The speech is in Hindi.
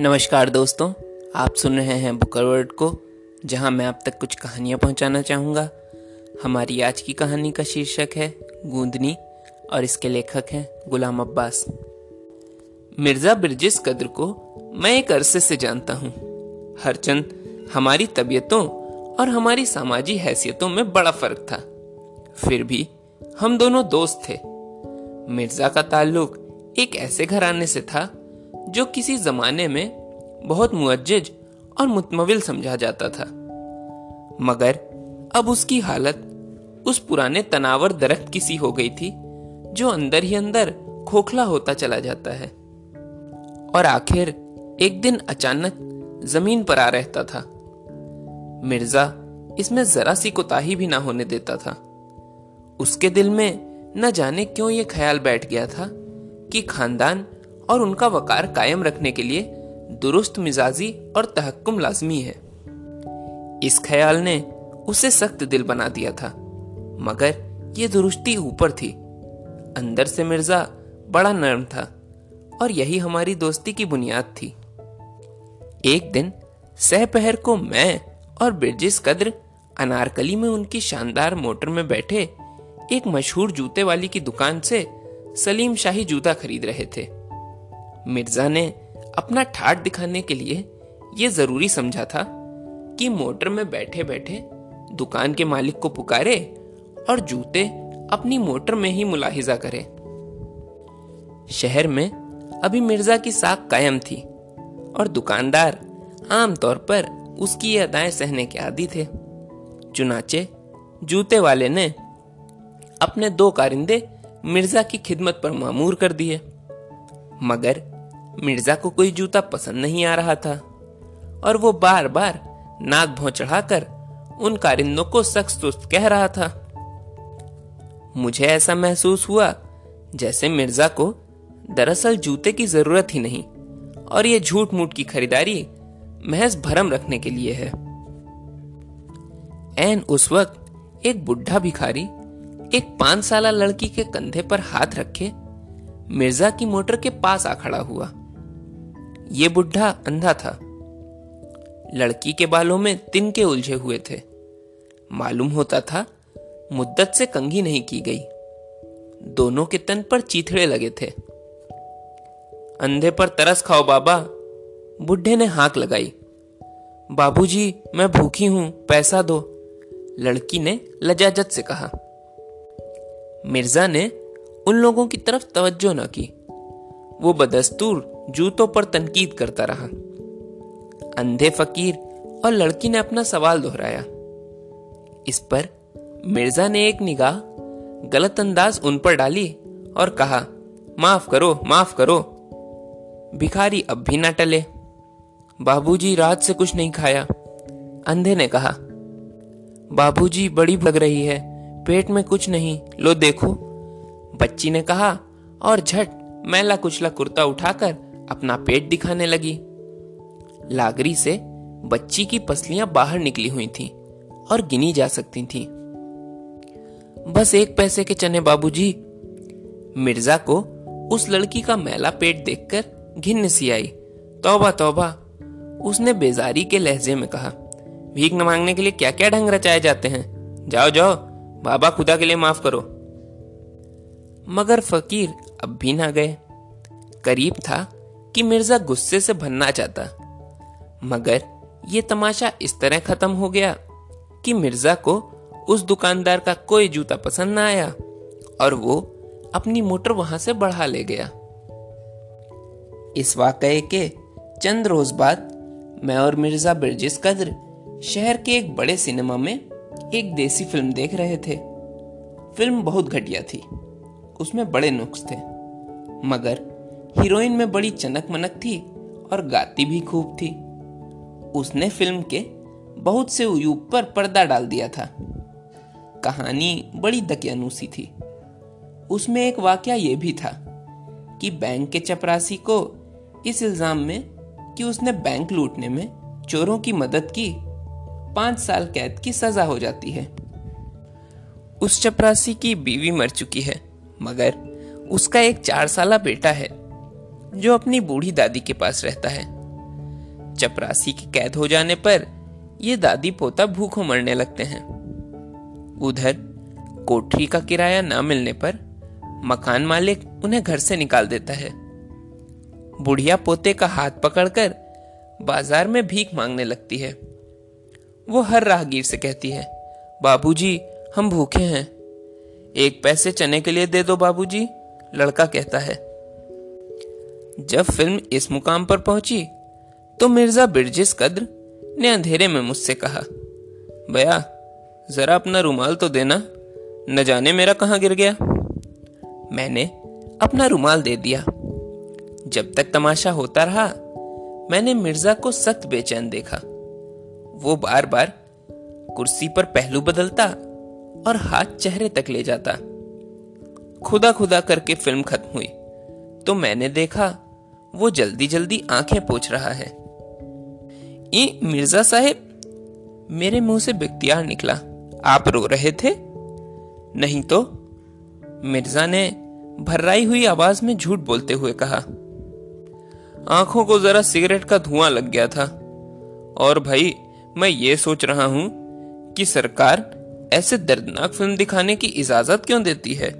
नमस्कार दोस्तों, आप सुन रहे हैं बुकर वर्ड को, जहाँ मैं आप तक कुछ कहानियाँ पहुंचाना चाहूँगा। हमारी आज की कहानी का शीर्षक है गूंदनी और इसके लेखक हैं गुलाम अब्बास। मिर्ज़ा बिरजिस कद्र को मैं एक अरसे से जानता हूँ। हरचंद, हमारी तबीयतों और हमारी सामाजिक हैसियतों में बड़ा फ़र्क था। फिर भी हम दोनों दोस्त थे। मिर्ज़ा का ताल्लुक एक ऐसे घराने से था जो किसी जमाने में बहुत मुअज्जज और मुतमविल समझा जाता था। मगर अब उसकी हालत उस पुराने तनावर दरख्त की सी हो गई थी, जो अंदर ही अंदर खोखला होता चला जाता है। और आखिर एक दिन अचानक ज़मीन पर आ रहता था। मिर्ज़ा इसमें जरा सी कोताही भी ना होने देता था। उसके दिल में न जाने क्यों ये ख्याल बैठ गया था कि खानदान और उनका वकार कायम रखने के लिए दुरुस्त मिजाजी और तहक्कुम लाजमी है। इस ख्याल ने उसे सख्त दिल बना दिया था, मगर ये दुरुस्ती ऊपर थी। अंदर से मिर्ज़ा बड़ा नरम था और यही हमारी दोस्ती की बुनियाद थी। एक दिन सहपहर को मैं और बिरजिस कद्र अनारकली में उनकी शानदार मोटर में बैठे एक मशहूर जूते वाली की दुकान से सलीम शाही जूता खरीद रहे थे। मिर्ज़ा ने अपना ठाट दिखाने के लिए यह ज़रूरी समझा था कि मोटर में बैठे बैठे दुकान के मालिक को पुकारे और जूते अपनी मोटर में ही मुलाहिजा करे। शहर में अभी मिर्ज़ा की साख कायम थी और दुकानदार आमतौर पर उसकी ये अदाएँ सहने के आदि थे। चुनाचे जूते वाले ने अपने दो कारिंदे मिर्ज़ा की खिदमत पर मामूर कर दिए। मगर मिर्ज़ा को कोई जूता पसंद नहीं आ रहा था। और वो बार बार नाक भौ चढ़ाकर उन कारिंदों को सख्त सुस्त कह रहा था। मुझे ऐसा महसूस हुआ जैसे मिर्ज़ा को दरअसल जूते की ज़रूरत ही नहीं और ये झूठ मूठ की खरीदारी महज भरम रखने के लिए है। एन उस वक्त एक बुढ़ा भिखारी एक पाँच साल लड़की के कंधे पर हाथ रखे मिर्ज़ा की मोटर के पास आ खड़ा हुआ। ये बुढ़ा अंधा था। लड़की के बालों में तिनके उलझे हुए थे। मालूम होता था, मुद्दत से कंघी नहीं की गई। दोनों के तन पर चीथड़े लगे थे। अंधे पर तरस खाओ बाबा, बुढ़े ने हाक लगाई। बाबूजी, मैं भूखी हूँ, पैसा दो। लड़की ने लजाजत से कहा। मिर्ज़ा ने उन लोगों की तरफ़ तवज्जो न की। वो बदस्तूर जूतों पर तनकीद करता रहा। अंधे फकीर और लड़की ने अपना सवाल दोहराया। इस पर मिर्ज़ा ने एक निगाह गलत अंदाज उन पर डाली और कहा, माफ़ करो माफ़ करो। भिखारी अब भी ना टले। बाबूजी रात से कुछ नहीं खाया। अंधे ने कहा, बाबूजी बड़ी लग रही है, पेट में कुछ नहीं, लो देखो। बच्ची ने कहा, और झट, मैला कुचला कुर्ता उठाकर अपना पेट दिखाने लगी। लागरी से बच्ची की पसलियाँ बाहर निकली हुई थीं और गिनी जा सकती थीं। बस एक पैसे के चने बाबूजी। मिर्ज़ा को उस लड़की का मैला पेट देखकर घिन सी आई। तौबा तौबा, उसने बेजारी के लहजे में कहा, भीख न मांगने के लिए क्या क्या ढंग रचाए जाते हैं? जाओ जाओ, बाबा खुदा के लिए माफ़ करो। मगर फकीर अब भी ना गए। करीब था कि मिर्ज़ा गुस्से से भनना चाहता। मगर ये तमाशा इस तरह खत्म हो गया कि मिर्ज़ा को उस दुकानदार का कोई जूता पसंद ना आया और वो अपनी मोटर वहाँ से बढ़ा ले गया। इस वाकये के चंद रोज बाद मैं और मिर्ज़ा बिरजिस कद्र शहर के एक बड़े सिनेमा में एक देसी फ़िल्म देख रहे थे। फ़िल्म बहुत घटिया थी, उसमें बड़े नुक्स थे। मगर हीरोइन में बड़ी चनक मनक थी और गाती भी खूब थी। उसने फ़िल्म के बहुत से उयूब पर पर्दा डाल दिया था। कहानी बड़ी दकियानूसी थी। उसमें एक वाक्य यह भी था कि बैंक के चपरासी को इस इल्ज़ाम में कि उसने बैंक लूटने में चोरों की मदद की, पाँच साल कैद की सजा हो जाती है। उस चपरासी की बीवी मर चुकी है, मगर उसका एक चार साल बेटा है। जो अपनी बूढ़ी दादी के पास रहता है। चपरासी की कैद हो जाने पर ये दादी पोता भूखों मरने लगते हैं। उधर कोठरी का किराया ना मिलने पर मकान मालिक उन्हें घर से निकाल देता है। बुढ़िया पोते का हाथ पकड़कर बाज़ार में भीख मांगने लगती है। वो हर राहगीर से कहती है, बाबूजी, हम भूखे हैं। एक पैसे चने के लिए दे दो बाबूजी, लड़का कहता है। जब फ़िल्म इस मुकाम पर पहुँची तो मिर्ज़ा बिरजिस कद्र ने अंधेरे में मुझसे कहा बया जरा अपना रुमाल तो देना, न जाने मेरा कहाँ गिर गया। मैंने अपना रुमाल दे दिया। जब तक तमाशा होता रहा, मैंने मिर्ज़ा को सख्त बेचैन देखा। वो बार बार कुर्सी पर पहलू बदलता और हाथ चेहरे तक ले जाता। खुदा खुदा करके फ़िल्म खत्म हुई तो मैंने देखा वो जल्दी जल्दी आँखें पोछ रहा है। ई, मिर्ज़ा साहेब, मेरे मुँह से बिख्तियार निकला। आप रो रहे थे? नहीं तो। मिर्ज़ा ने भर्राई हुई आवाज़ में झूठ बोलते हुए कहा। आँखों को जरा सिगरेट का धुआँ लग गया था। और भाई, मैं ये सोच रहा हूँ कि सरकार ऐसे दर्दनाक फ़िल्म दिखाने की इजाज़त क्यों देती है?